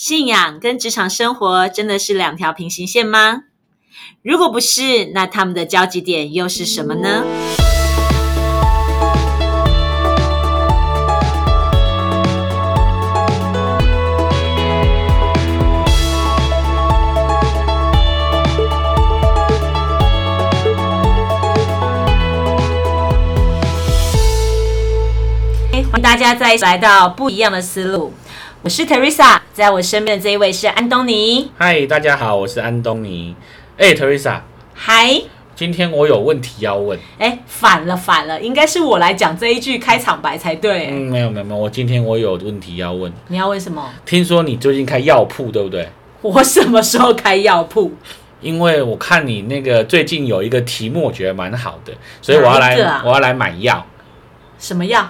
信仰跟职场生活真的是两条平行线吗？如果不是，那他们的交集点又是什么呢？欢迎大家再次来到不一样的思路。我是 Teresa，在我身边的这一位是安东尼。嗨，大家好，我是安东尼。哎，Teresa，嗨，今天我有问题要问。哎，反了反了，应该是我来讲这一句开场白才对。嗯，没有没有没有，我今天我有问题要问。你要问什么？听说你最近开药铺，对不对？我什么时候开药铺？因为我看你那个最近有一个题目，我觉得蛮好的，所以我要来，我要来买药。什么药？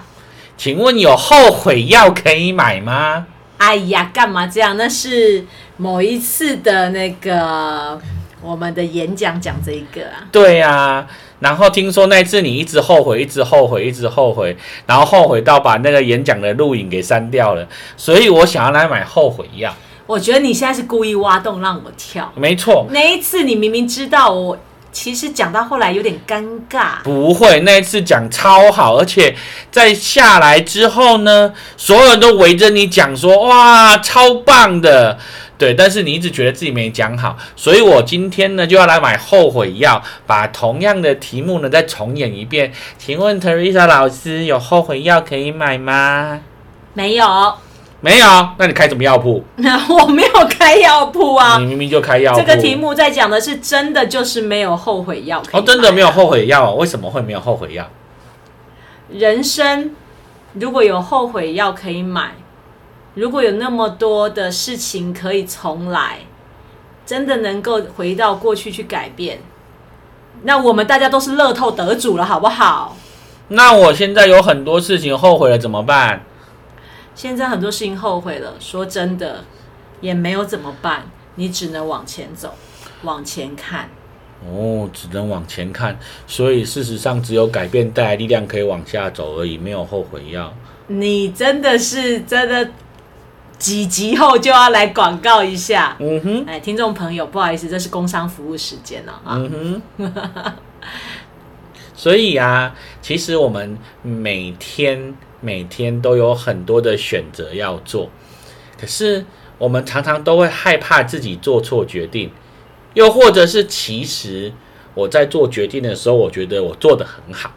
请问有后悔药可以买吗？哎呀，干嘛这样？那是某一次的那个我们的演讲讲这一个啊。对呀、然后听说那次你一直后悔，一直后悔，一直后悔，然后后悔到把那个演讲的录影给删掉了，所以我想要来买后悔药。我觉得你现在是故意挖洞让我跳。没错，那一次你明明知道我，其实讲到后来有点尴尬。不会，那一次讲超好，而且在下来之后呢，所有人都围着你讲说，哇，超棒的。对，但是你一直觉得自己没讲好，所以我今天呢就要来买后悔药，把同样的题目呢再重演一遍。请问 Teresa 老师有后悔药可以买吗？没有，没有，那你开什么药铺？我没有开药铺啊你。明明就开药铺。这个题目在讲的是真的，就是没有后悔药哦，真的没有后悔药哦？为什么会没有后悔药？人生如果有后悔药可以买，如果有那么多的事情可以重来，真的能够回到过去去改变，那我们大家都是乐透得主了，好不好？那我现在有很多事情后悔了，怎么办？现在很多事情后悔了，说真的也没有怎么办，你只能往前走，往前看。哦，只能往前看，所以事实上只有改变带来力量，可以往下走而已，没有后悔药。你真的是真的几集后就要来广告一下。嗯哼，哎，听众朋友，不好意思，这是工商服务时间了啊。嗯哼。所以啊，其实我们每天每天都有很多的选择要做，可是我们常常都会害怕自己做错决定，又或者是其实我在做决定的时候，我觉得我做的很好，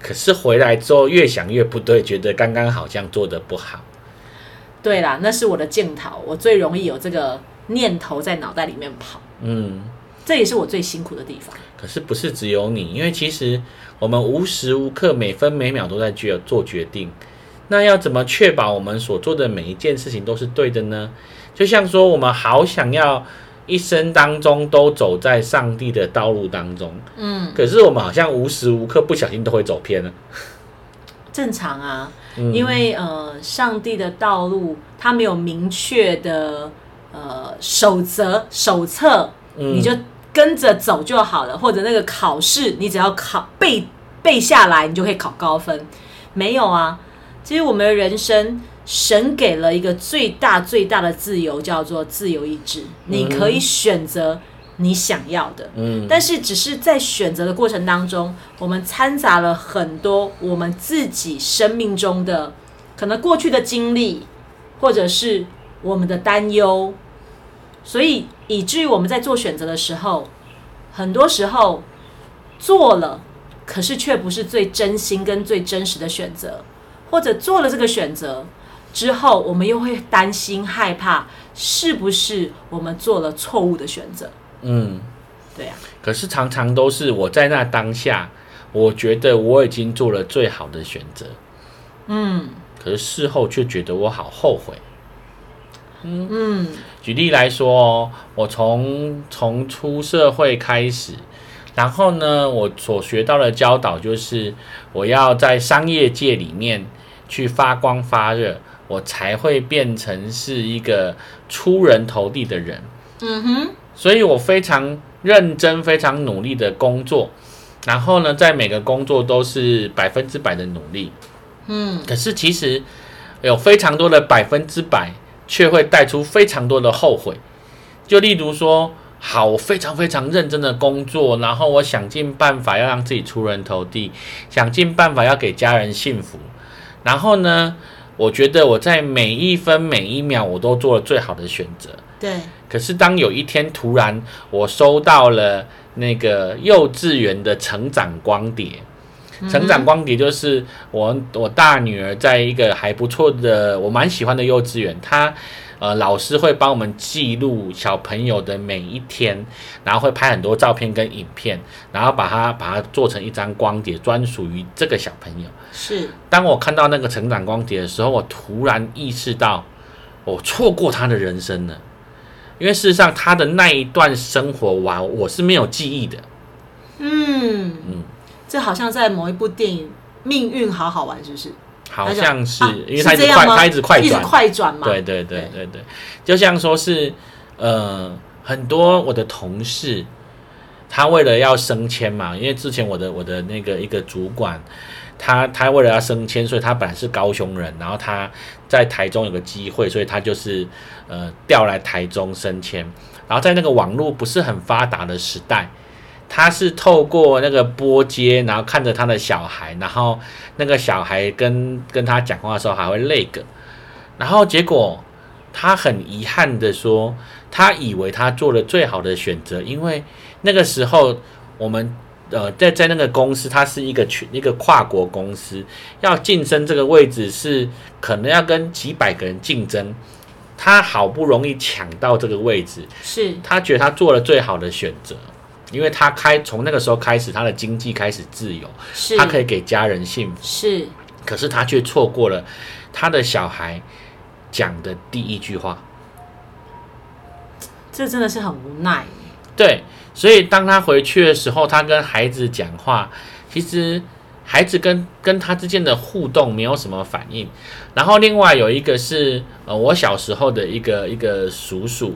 可是回来之后越想越不对，觉得刚刚好像做的不好。对啦，那是我的镜头，我最容易有这个念头在脑袋里面跑，嗯，这也是我最辛苦的地方。可是不是只有你，因为其实我们无时无刻、每分每秒都在决做决定。那要怎么确保我们所做的每一件事情都是对的呢？就像说，我们好想要一生当中都走在上帝的道路当中，嗯，可是我们好像无时无刻不小心都会走偏了。正常啊，嗯因为呃，上帝的道路他没有明确的呃守则手册，嗯你就跟着走就好了，或者那个考试你只要考背背下来，你就可以考高分。没有啊，其实我们的人生，神给了一个最大最大的自由，叫做自由意志，你可以选择你想要的。嗯但是只是在选择的过程当中，我们掺杂了很多我们自己生命中的可能过去的经历，或者是我们的担忧，所以以至于我们在做选择的时候，很多时候做了，可是却不是最真心跟最真实的选择，或者做了这个选择之后，我们又会担心害怕，是不是我们做了错误的选择？嗯，对啊。可是常常都是我在那当下，我觉得我已经做了最好的选择，嗯可是事后却觉得我好后悔。嗯举例来说哦，我从从出社会开始，然后呢，我所学到的教导就是，我要在商业界里面去发光发热，我才会变成是一个出人头地的人。嗯哼，所以我非常认真、非常努力的工作，然后呢，在每个工作都是百分之百的努力。嗯可是其实有非常多的百分之百却会带出非常多的后悔。就例如说，好，我非常非常认真的工作，然后我想尽办法要让自己出人头地，想尽办法要给家人幸福，然后呢，我觉得我在每一分每一秒我都做了最好的选择。对，可是当有一天突然我收到了那个幼稚园的成长光碟，成长光碟就是我我大女儿在一个还不错的我蛮喜欢的幼稚园，她呃老师会帮我们记录小朋友的每一天，然后会拍很多照片跟影片，然后把它把它做成一张光碟，专属于这个小朋友。是当我看到那个成长光碟的时候，我突然意识到我错过他的人生了。因为事实上，他的那一段生活，完我是没有记忆的。嗯嗯，这好像在某一部电影《命运好好玩》，是不是？好像是，啊因为他一直快，他一直快一直转，快转嘛。对对对对对，就像说是呃，很多我的同事，他为了要升迁嘛，因为之前我的我的那个一个主管，他他为了要升迁，所以他本来是高雄人，然后他在台中有个机会，所以他就是呃调来台中升迁，然后在那个网络不是很发达的时代。他是透过那个波接，然后看着他的小孩，然后那个小孩跟跟他讲话的时候还会累个，然后结果他很遗憾的说，他以为他做了最好的选择，因为那个时候我们呃在在那个公司，它是一个全一个跨国公司，要晋升这个位置是可能要跟几百个人竞争，他好不容易抢到这个位置，是他觉得他做了最好的选择。因为他开从那个时候开始，他的经济开始自由，是，他可以给家人幸福。是可是他却错过了他的小孩讲的第一句话。这真的是很无奈。对，所以当他回去的时候，他跟孩子讲话，其实孩子跟跟他之间的互动没有什么反应。然后另外有一个是呃，我小时候的一个一个叔叔，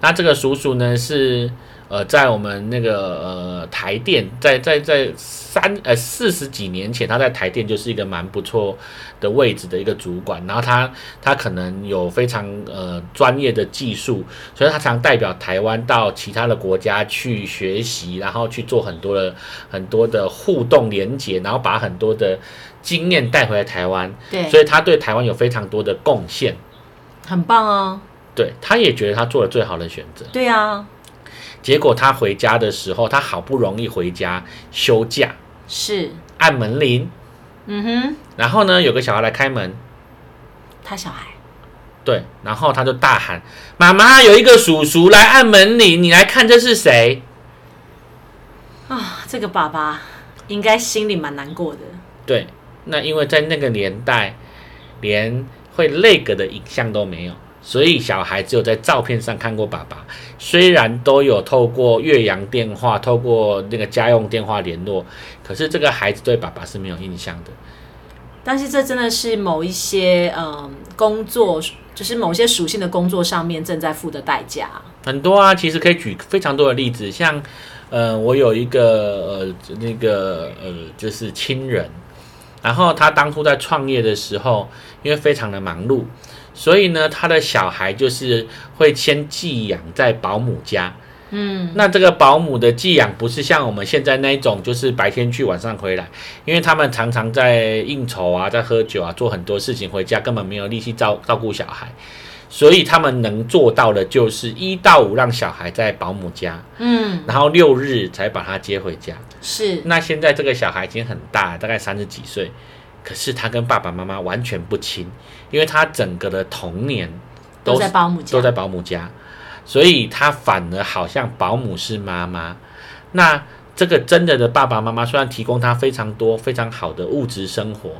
那这个叔叔呢是。呃，在我们那个呃台电，在在在三呃四十几年前，他在台电就是一个蛮不错的位置的一个主管，然后他他可能有非常呃专业的技术，所以他常代表台湾到其他的国家去学习，然后去做很多的很多的互动连接，然后把很多的经验带回来台湾，对，所以他对台湾有非常多的贡献，很棒哦。对，他也觉得他做了最好的选择。对啊，结果他回家的时候，他好不容易回家休假，是，按门铃，嗯哼，然后呢，有个小孩来开门，他小孩。对，然后他就大喊：“妈妈，有一个叔叔来按门铃，你来看这是谁？啊，这个爸爸应该心里蛮难过的。？”对，那因为在那个年代，连会那个的影像都没有，所以小孩只有在照片上看过爸爸。虽然都有透过岳阳电话、透过那个家用电话联络，可是这个孩子对爸爸是没有印象的。但是这真的是某一些嗯工作，就是某些属性的工作上面正在付的代价。很多啊，其实可以举非常多的例子，像呃，我有一个呃那个呃就是亲人，然后他当初在创业的时候，因为非常的忙碌，所以呢，他的小孩就是会先寄养在保姆家。嗯，那这个保姆的寄养不是像我们现在那一种，就是白天去晚上回来，因为他们常常在应酬啊，在喝酒啊，做很多事情，回家根本没有力气照照顾小孩，所以他们能做到的就是一到五让小孩在保姆家，嗯，然后六日才把他接回家。是。那现在这个小孩已经很大，大概三十几岁，可是他跟爸爸妈妈完全不亲，因为他整个的童年都是在保姆家，都在保姆家，所以他反而好像保姆是妈妈。那这个真的的爸爸妈妈虽然提供他非常多非常好的物质生活，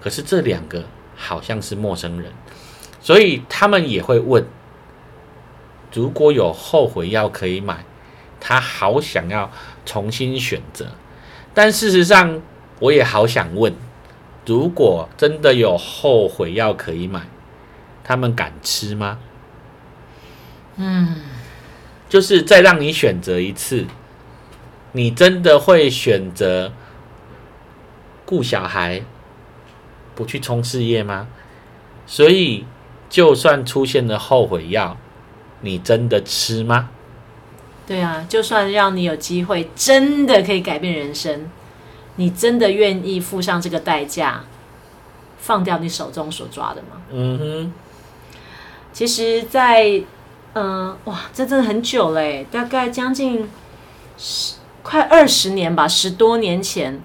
可是这两个好像是陌生人，所以他们也会问：如果有后悔药可以买，他好想要重新选择。但事实上，我也好想问：如果真的有后悔药可以买，他们敢吃吗？嗯，就是再让你选择一次，你真的会选择顾小孩，不去冲事业吗？所以就算出现了后悔药，你真的吃吗？对啊，就算让你有机会，真的可以改变人生，你真的愿意付上这个代价，放掉你手中所抓的吗？嗯哼，其实在，嗯、哇，这真的很久嘞，大概将近十快二十年吧，十多年前。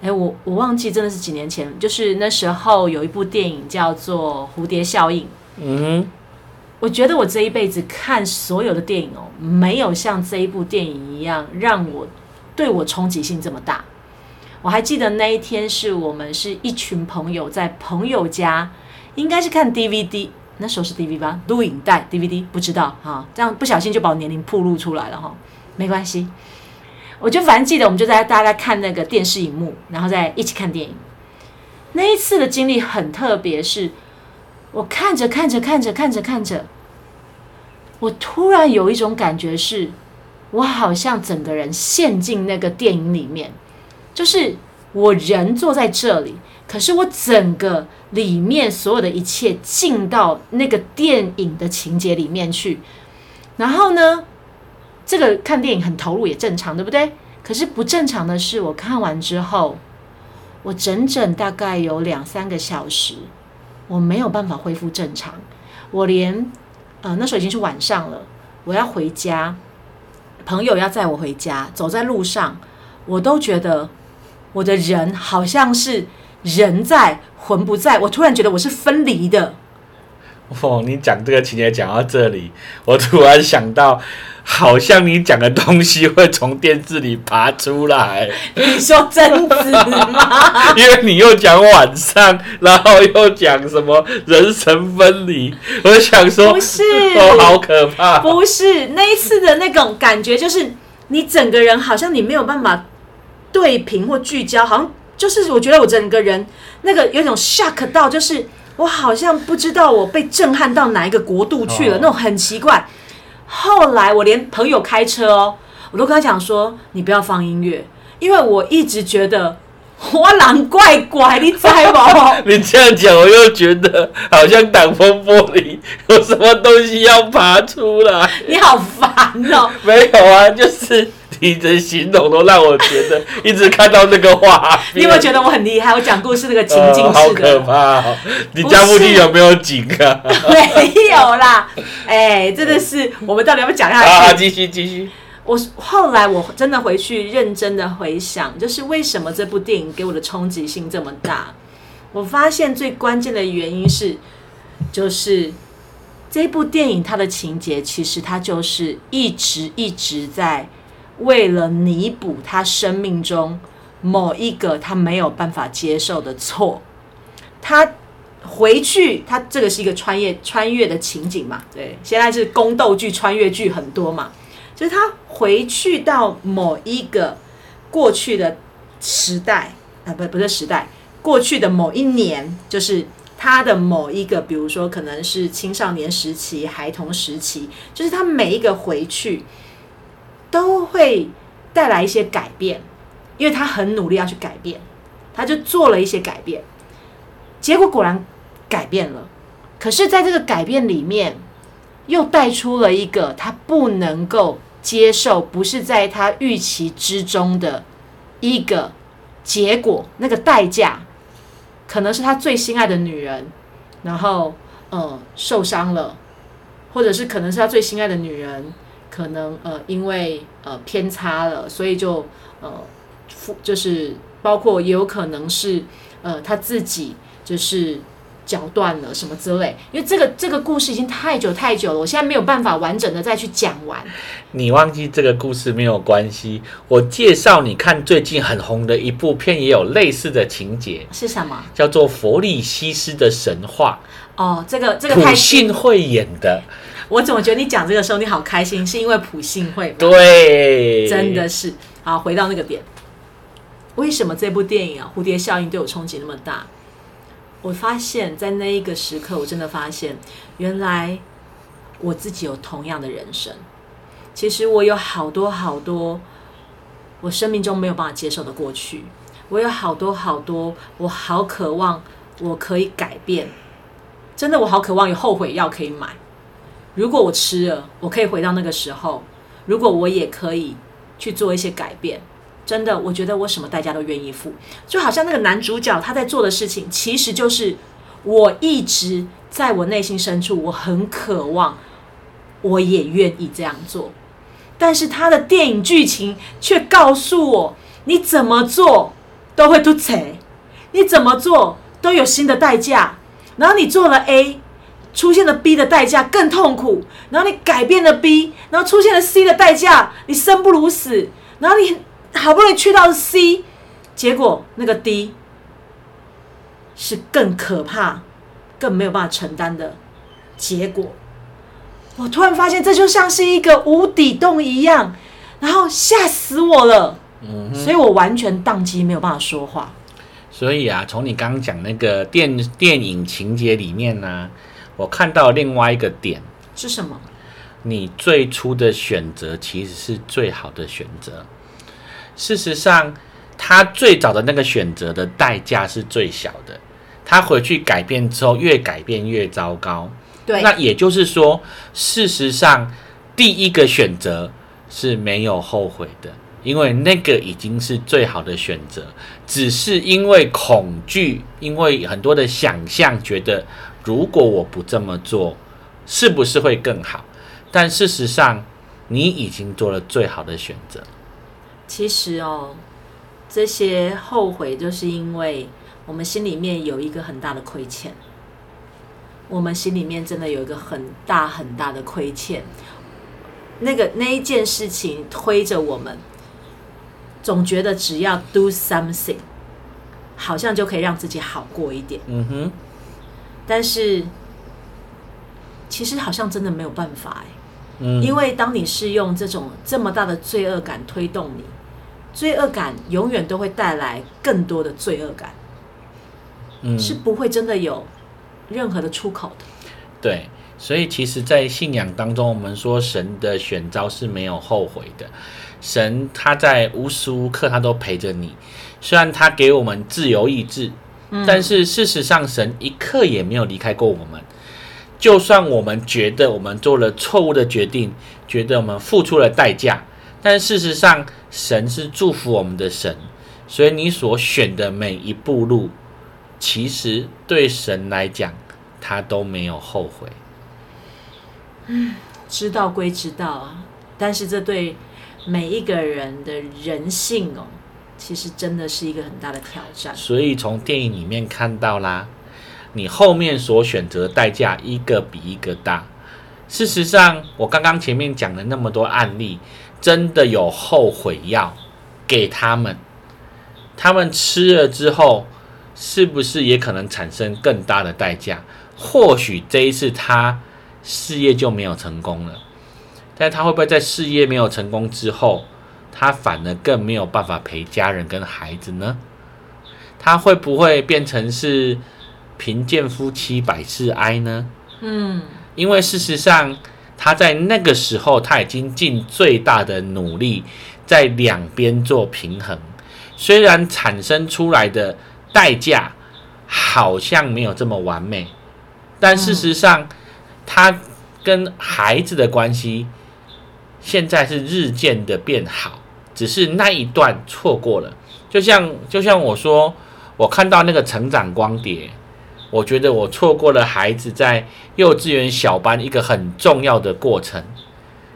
哎，我我忘记真的是几年前，就是那时候有一部电影叫做《蝴蝶效应》。嗯哼，我觉得我这一辈子看所有的电影哦，没有像这一部电影一样让我对我冲击性这么大。我还记得那一天是我们是一群朋友在朋友家，应该是看 DVD，那时候是 DVD 吧，录影带 DVD 不知道哈，这样不小心就把我年龄暴露出来了哈，没关系。我就反正记得我们就在大家看那个电视荧幕，然后再一起看电影。那一次的经历很特别，是我看着看着看着看着看着，我突然有一种感觉是，我好像整个人陷进那个电影里面，就是我人坐在这里，可是我整个里面所有的一切进到那个电影的情节里面去，然后呢，这个看电影很投入也正常，对不对？可是不正常的是，我看完之后，我整整大概有两三个小时，我没有办法恢复正常，我连呃那时候已经是晚上了，我要回家，朋友要载我回家，走在路上，我都觉得我的人好像是人在魂不在，我突然觉得我是分离的。哦，你讲这个情节讲到这里，我突然想到，好像你讲的东西会从电视里爬出来，你说贞子吗？因为你又讲晚上，然后又讲什么人神分离，我想说，不是，哦，好可怕。不是那一次的那种感觉，就是你整个人好像你没有办法对屏或聚焦，好像就是我觉得我整个人那个有一种 shock 到，就是我好像不知道我被震撼到哪一个国度去了，哦那种很奇怪。后来我连朋友开车哦，我都跟他讲说，你不要放音乐，因为我一直觉得我狼怪怪，你知吗？你这样讲，我又觉得好像挡风玻璃有什么东西要爬出来。你好烦哦。没有啊，就是你的形容都让我觉得 一直看到那个画面。你有没有觉得我很厉害？我讲故事那个情境呃好可怕哦！你家附近有没有井啊？没有啦，哎、真的是，我们到底要不要讲下啊，去？继续继续。我后来我真的回去认真的回想，就是为什么这部电影给我的冲击性这么大？我发现最关键的原因是，就是这部电影它的情节其实它就是一直一直在为了弥补他生命中某一个他没有办法接受的错，他回去，他这个是一个穿越穿越的情景嘛？对，现在是宫斗剧、穿越剧很多嘛，就是他回去到某一个过去的时代啊，不不是时代，过去的某一年，就是他的某一个，比如说可能是青少年时期、孩童时期，就是他每一个回去都会带来一些改变，因为他很努力要去改变，他就做了一些改变，结果果然改变了。可是，在这个改变里面，又带出了一个他不能够接受，不是在他预期之中的一个结果，那个代价，可能是他最心爱的女人，然后呃受伤了，或者是可能是他最心爱的女人，可能呃因为呃偏差了，所以就呃负就是包括也有可能是呃他自己就是脚断了什么之类，因为这个这个故事已经太久太久了，我现在没有办法完整的再去讲完。你忘记这个故事没有关系，我介绍你看最近很红的一部片，也有类似的情节，是什么？叫做《佛利西斯的神话哦，这个这》，个普太信会演的。我怎么觉得你讲这个时候你好开心？是因为普信会吗？对，真的是好，回到那个点，为什么这部电影啊《蝴蝶效应》对我冲击那么大？我发现，在那一个时刻，我真的发现，原来我自己有同样的人生。其实我有好多好多我生命中没有办法接受的过去，我有好多好多我好渴望我可以改变真的我好渴望有后悔药可以买。如果我吃了，我可以回到那个时候。如果我也可以去做一些改变，真的，我觉得我什么代价都愿意付。就好像那个男主角他在做的事情，其实就是我一直在我内心深处，我很渴望，我也愿意这样做。但是他的电影剧情却告诉我，你怎么做都会突贼，你怎么做都有新的代价。然后你做了 A。出现了 B 的代价更痛苦，然后你改变了 B，然后出现了 C 的代价，你生不如死，然后你好不容易去到 C，结果那个 D 是更可怕、更没有办法承担的结果。我突然发现，这就像是一个无底洞一样，然后吓死我了。嗯，所以我完全宕机，没有办法说话。所以啊，从你刚刚讲那个电电影情节里面呢？我看到另外一个点是什么？你最初的选择其实是最好的选择。事实上，他最早的那个选择的代价是最小的。他回去改变之后，越改变越糟糕。对，那也就是说，事实上第一个选择是没有后悔的，因为那个已经是最好的选择。只是因为恐惧，因为很多的想象，觉得。如果我不这么做，是不是会更好？但事实上，你已经做了最好的选择。其实哦，这些后悔，就是因为我们心里面有一个很大的亏欠。我们心里面真的有一个很大很大的亏欠，那个那一件事情推着我们，总觉得只要 do something，好像就可以让自己好过一点。嗯哼。但是，其实好像真的没有办法哎，嗯，因为当你是用这种这么大的罪恶感推动你，罪恶感永远都会带来更多的罪恶感，嗯，是不会真的有任何的出口的。对，所以其实，在信仰当中，我们说神的选招是没有后悔的，神他在无时无刻他都陪着你，虽然他给我们自由意志。但是事实上，神一刻也没有离开过我们。就算我们觉得我们做了错误的决定，觉得我们付出了代价，但事实上，神是祝福我们的神。所以你所选的每一步路，其实对神来讲，他都没有后悔。嗯，知道归知道啊，但是这对每一个人的人性哦。其实真的是一个很大的挑战。所以从电影里面看到啦，你后面所选择代价一个比一个大。事实上，我刚刚前面讲了那么多案例，真的有后悔药给他们，他们吃了之后，是不是也可能产生更大的代价？或许这一次他事业就没有成功了，但他会不会在事业没有成功之后？他反而更没有办法陪家人跟孩子呢？他会不会变成是贫贱夫妻百事哀呢？嗯，因为事实上他在那个时候他已经尽最大的努力在两边做平衡，虽然产生出来的代价好像没有这么完美，但事实上他跟孩子的关系现在是日渐的变好。只是那一段错过了，就像就像我说，我看到那个成长光碟，我觉得我错过了孩子在幼稚园小班一个很重要的过程。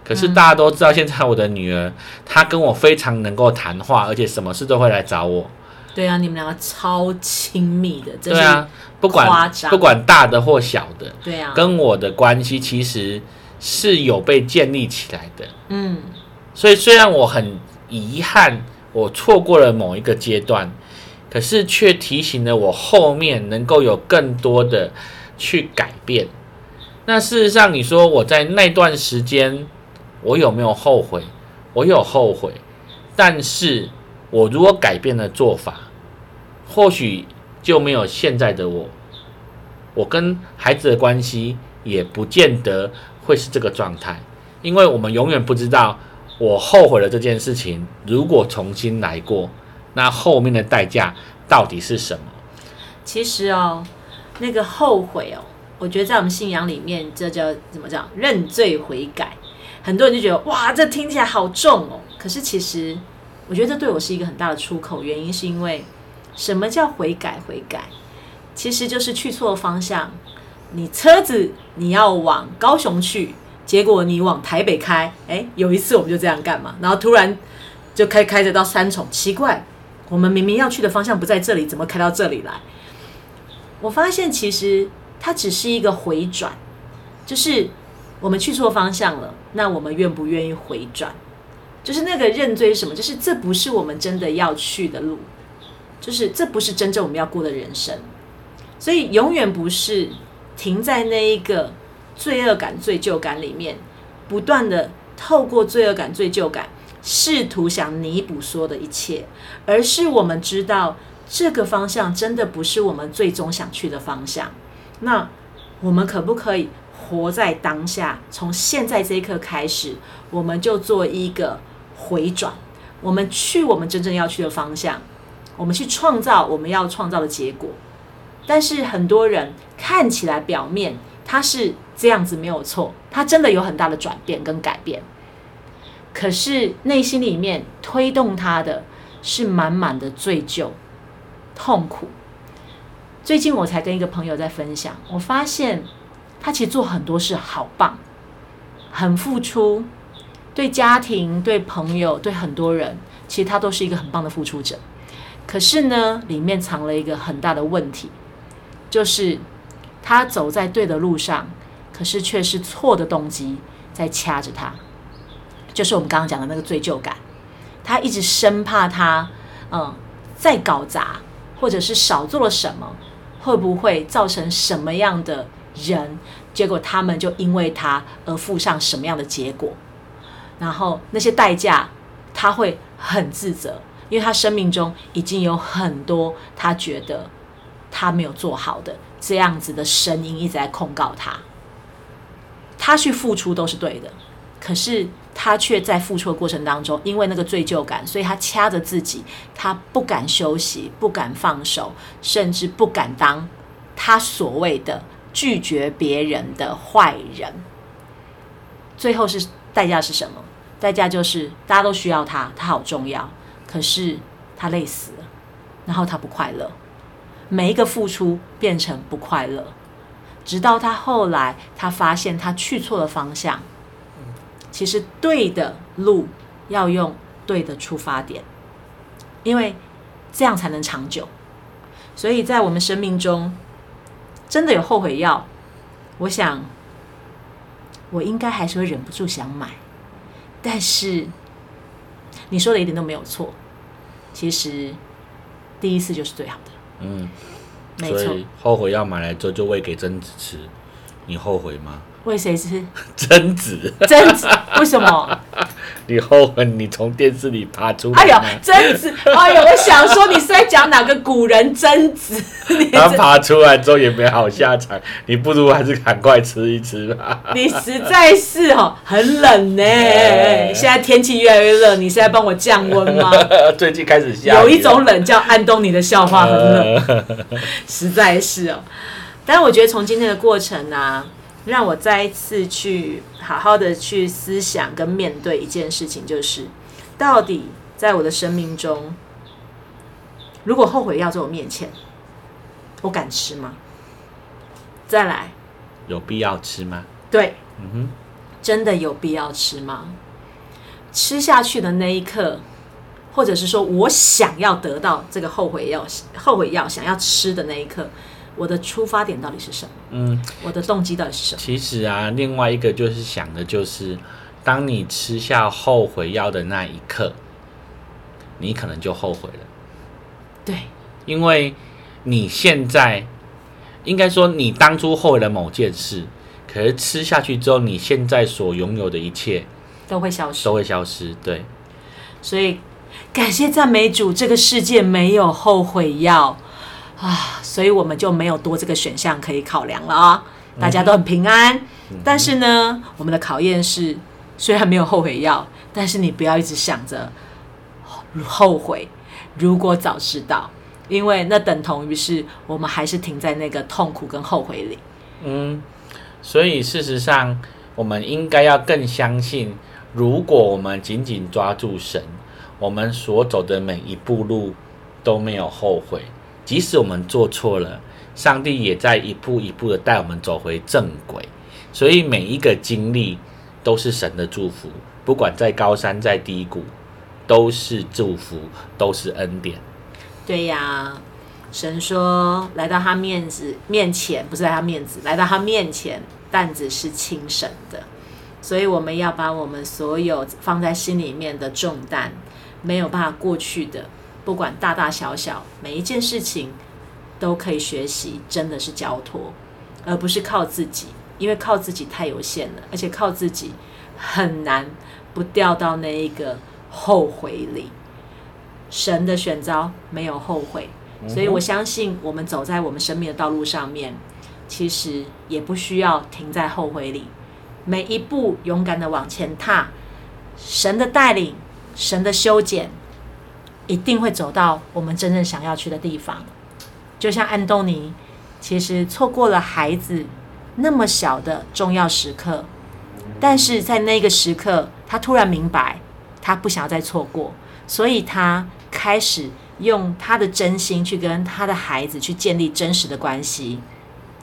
可是大家都知道，现在我的女儿她跟我非常能够谈话，而且什么事都会来找我。对啊，你们两个超亲密的，对啊，不管不管大的或小的，对啊，跟我的关系其实是有被建立起来的。嗯，所以虽然我很。遗憾，我错过了某一个阶段，可是却提醒了我后面能够有更多的去改变。那事实上，你说我在那段时间，我有没有后悔？我有后悔，但是我如果改变了做法，或许就没有现在的我。我跟孩子的关系也不见得会是这个状态，因为我们永远不知道。我后悔了这件事情，如果重新来过，那后面的代价到底是什么？其实哦，那个后悔哦，我觉得在我们信仰里面，这叫怎么讲？认罪悔改。很多人就觉得哇，这听起来好重哦。可是其实，我觉得这对我是一个很大的出口。原因是因为什么叫悔改？悔改其实就是去错方向。你车子你要往高雄去，结果你往台北开。哎，有一次我们就这样干嘛？然后突然就开开着到三重，奇怪，我们明明要去的方向不在这里，怎么开到这里来？我发现其实它只是一个回转，就是我们去错方向了。那我们愿不愿意回转？就是那个认罪什么？就是这不是我们真的要去的路，就是这不是真正我们要过的人生。所以永远不是停在那一个罪恶感、罪疚感里面，不断的透过罪恶感、罪疚感，试图想弥补所的一切，而是我们知道这个方向真的不是我们最终想去的方向。那我们可不可以？活在当下，从现在这一刻开始，我们就做一个回转，我们去我们真正要去的方向，我们去创造我们要创造的结果。但是很多人看起来表面他是这样子没有错，他真的有很大的转变跟改变，可是内心里面推动他的是满满的罪疚、痛苦。最近我才跟一个朋友在分享，我发现。他其实做很多事好棒，很付出，对家庭、对朋友、对很多人，其实他都是一个很棒的付出者。可是呢，里面藏了一个很大的问题，就是他走在对的路上，可是却是错的动机在掐着他，就是我们刚刚讲的那个罪疚感。他一直生怕他，嗯，再搞砸，或者是少做了什么，会不会造成什么样的？人，结果他们就因为他而付上什么样的结果，然后那些代价他会很自责，因为他生命中已经有很多他觉得他没有做好的这样子的声音一直在控告他，他去付出都是对的，可是他却在付出的过程当中，因为那个罪疚感，所以他掐着自己，他不敢休息，不敢放手，甚至不敢当他所谓的。拒绝别人的坏人，最后是代价是什么？代价就是大家都需要他，他好重要，可是他累死了，然后他不快乐，每一个付出变成不快乐，直到他后来他发现他去错了方向，其实对的路要用对的出发点，因为这样才能长久。所以在我们生命中。真的有后悔药，我想我应该还是会忍不住想买，但是你说的一点都没有错，其实第一次就是最好的。嗯，没错。后悔药买来之后就喂给贞子吃，你后悔吗？喂谁吃？贞子。贞子？为什么？你后悔你从电视里爬出来？哎呦，贞子！哎呦，我想说你是在讲哪个古人贞子？他爬出来之后也没好下场，你不如还是赶快吃一吃吧。你实在是哦，很冷呢。现在天气越来越热，你是在帮我降温吗？最近开始下。有一种冷叫安东尼的笑话很冷，实在是哦。但是我觉得从今天的过程呢。让我再一次去好好的去思想跟面对一件事情，就是到底在我的生命中，如果后悔药在我面前，我敢吃吗？再来，有必要吃吗？对，嗯哼，真的有必要吃吗？吃下去的那一刻，或者是说我想要得到这个后悔药，后悔药想要吃的那一刻。我的出发点到底是什么？嗯，我的动机到底是什么？其实啊，另外一个就是想的，就是当你吃下后悔药的那一刻，你可能就后悔了。对，因为你现在应该说，你当初后悔了某件事，可是吃下去之后，你现在所拥有的一切都会消失，都会消失。对，所以感谢赞美主，这个世界没有后悔药。啊，所以我们就没有多这个选项可以考量了啊！大家都很平安，但是呢，我们的考验是，虽然没有后悔药，但是你不要一直想着后悔。如果早知道，因为那等同于是我们还是停在那个痛苦跟后悔里。嗯，所以事实上，我们应该要更相信，如果我们紧紧抓住神，我们所走的每一步路都没有后悔。即使我们做错了，上帝也在一步一步的带我们走回正轨。所以每一个经历都是神的祝福，不管在高山在低谷，都是祝福，都是恩典。对呀，神说来到他面子面前，不是来他面子，来到他面前，担子是轻省的。所以我们要把我们所有放在心里面的重担，没有办法过去的，不管大大小小，每一件事情都可以学习，真的是交托，而不是靠自己。因为靠自己太有限了，而且靠自己很难不掉到那一个后悔里。神的选召没有后悔，所以我相信我们走在我们生命的道路上面，其实也不需要停在后悔里。每一步勇敢的往前踏，神的带领，神的修剪，一定会走到我们真正想要去的地方。就像安东尼，其实错过了孩子。那么小的重要时刻，但是在那个时刻，他突然明白，他不想要再错过，所以他开始用他的真心去跟他的孩子去建立真实的关系，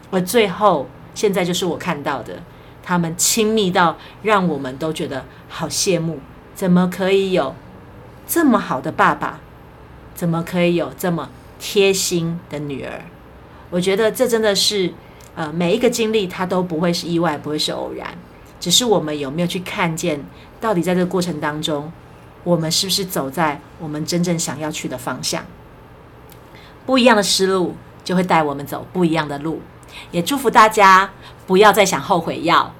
而最后，现在就是我看到的，他们亲密到让我们都觉得好羡慕，怎么可以有这么好的爸爸？怎么可以有这么贴心的女儿？我觉得这真的是。呃，每一个经历它都不会是意外，不会是偶然，只是我们有没有去看见，到底在这个过程当中，我们是不是走在我们真正想要去的方向？不一样的思路就会带我们走不一样的路。也祝福大家不要再想后悔药，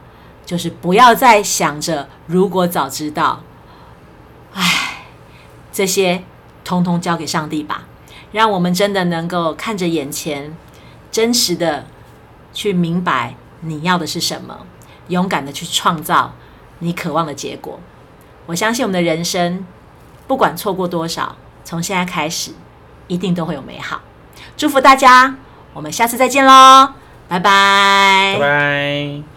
就是不要再想着如果早知道，这些通通交给上帝吧，让我们真的能够看着眼前真实的。去明白你要的是什么，勇敢的去创造你渴望的结果。我相信我们的人生，不管错过多少，从现在开始，一定都会有美好。祝福大家，我们下次再见喽，拜拜，拜拜。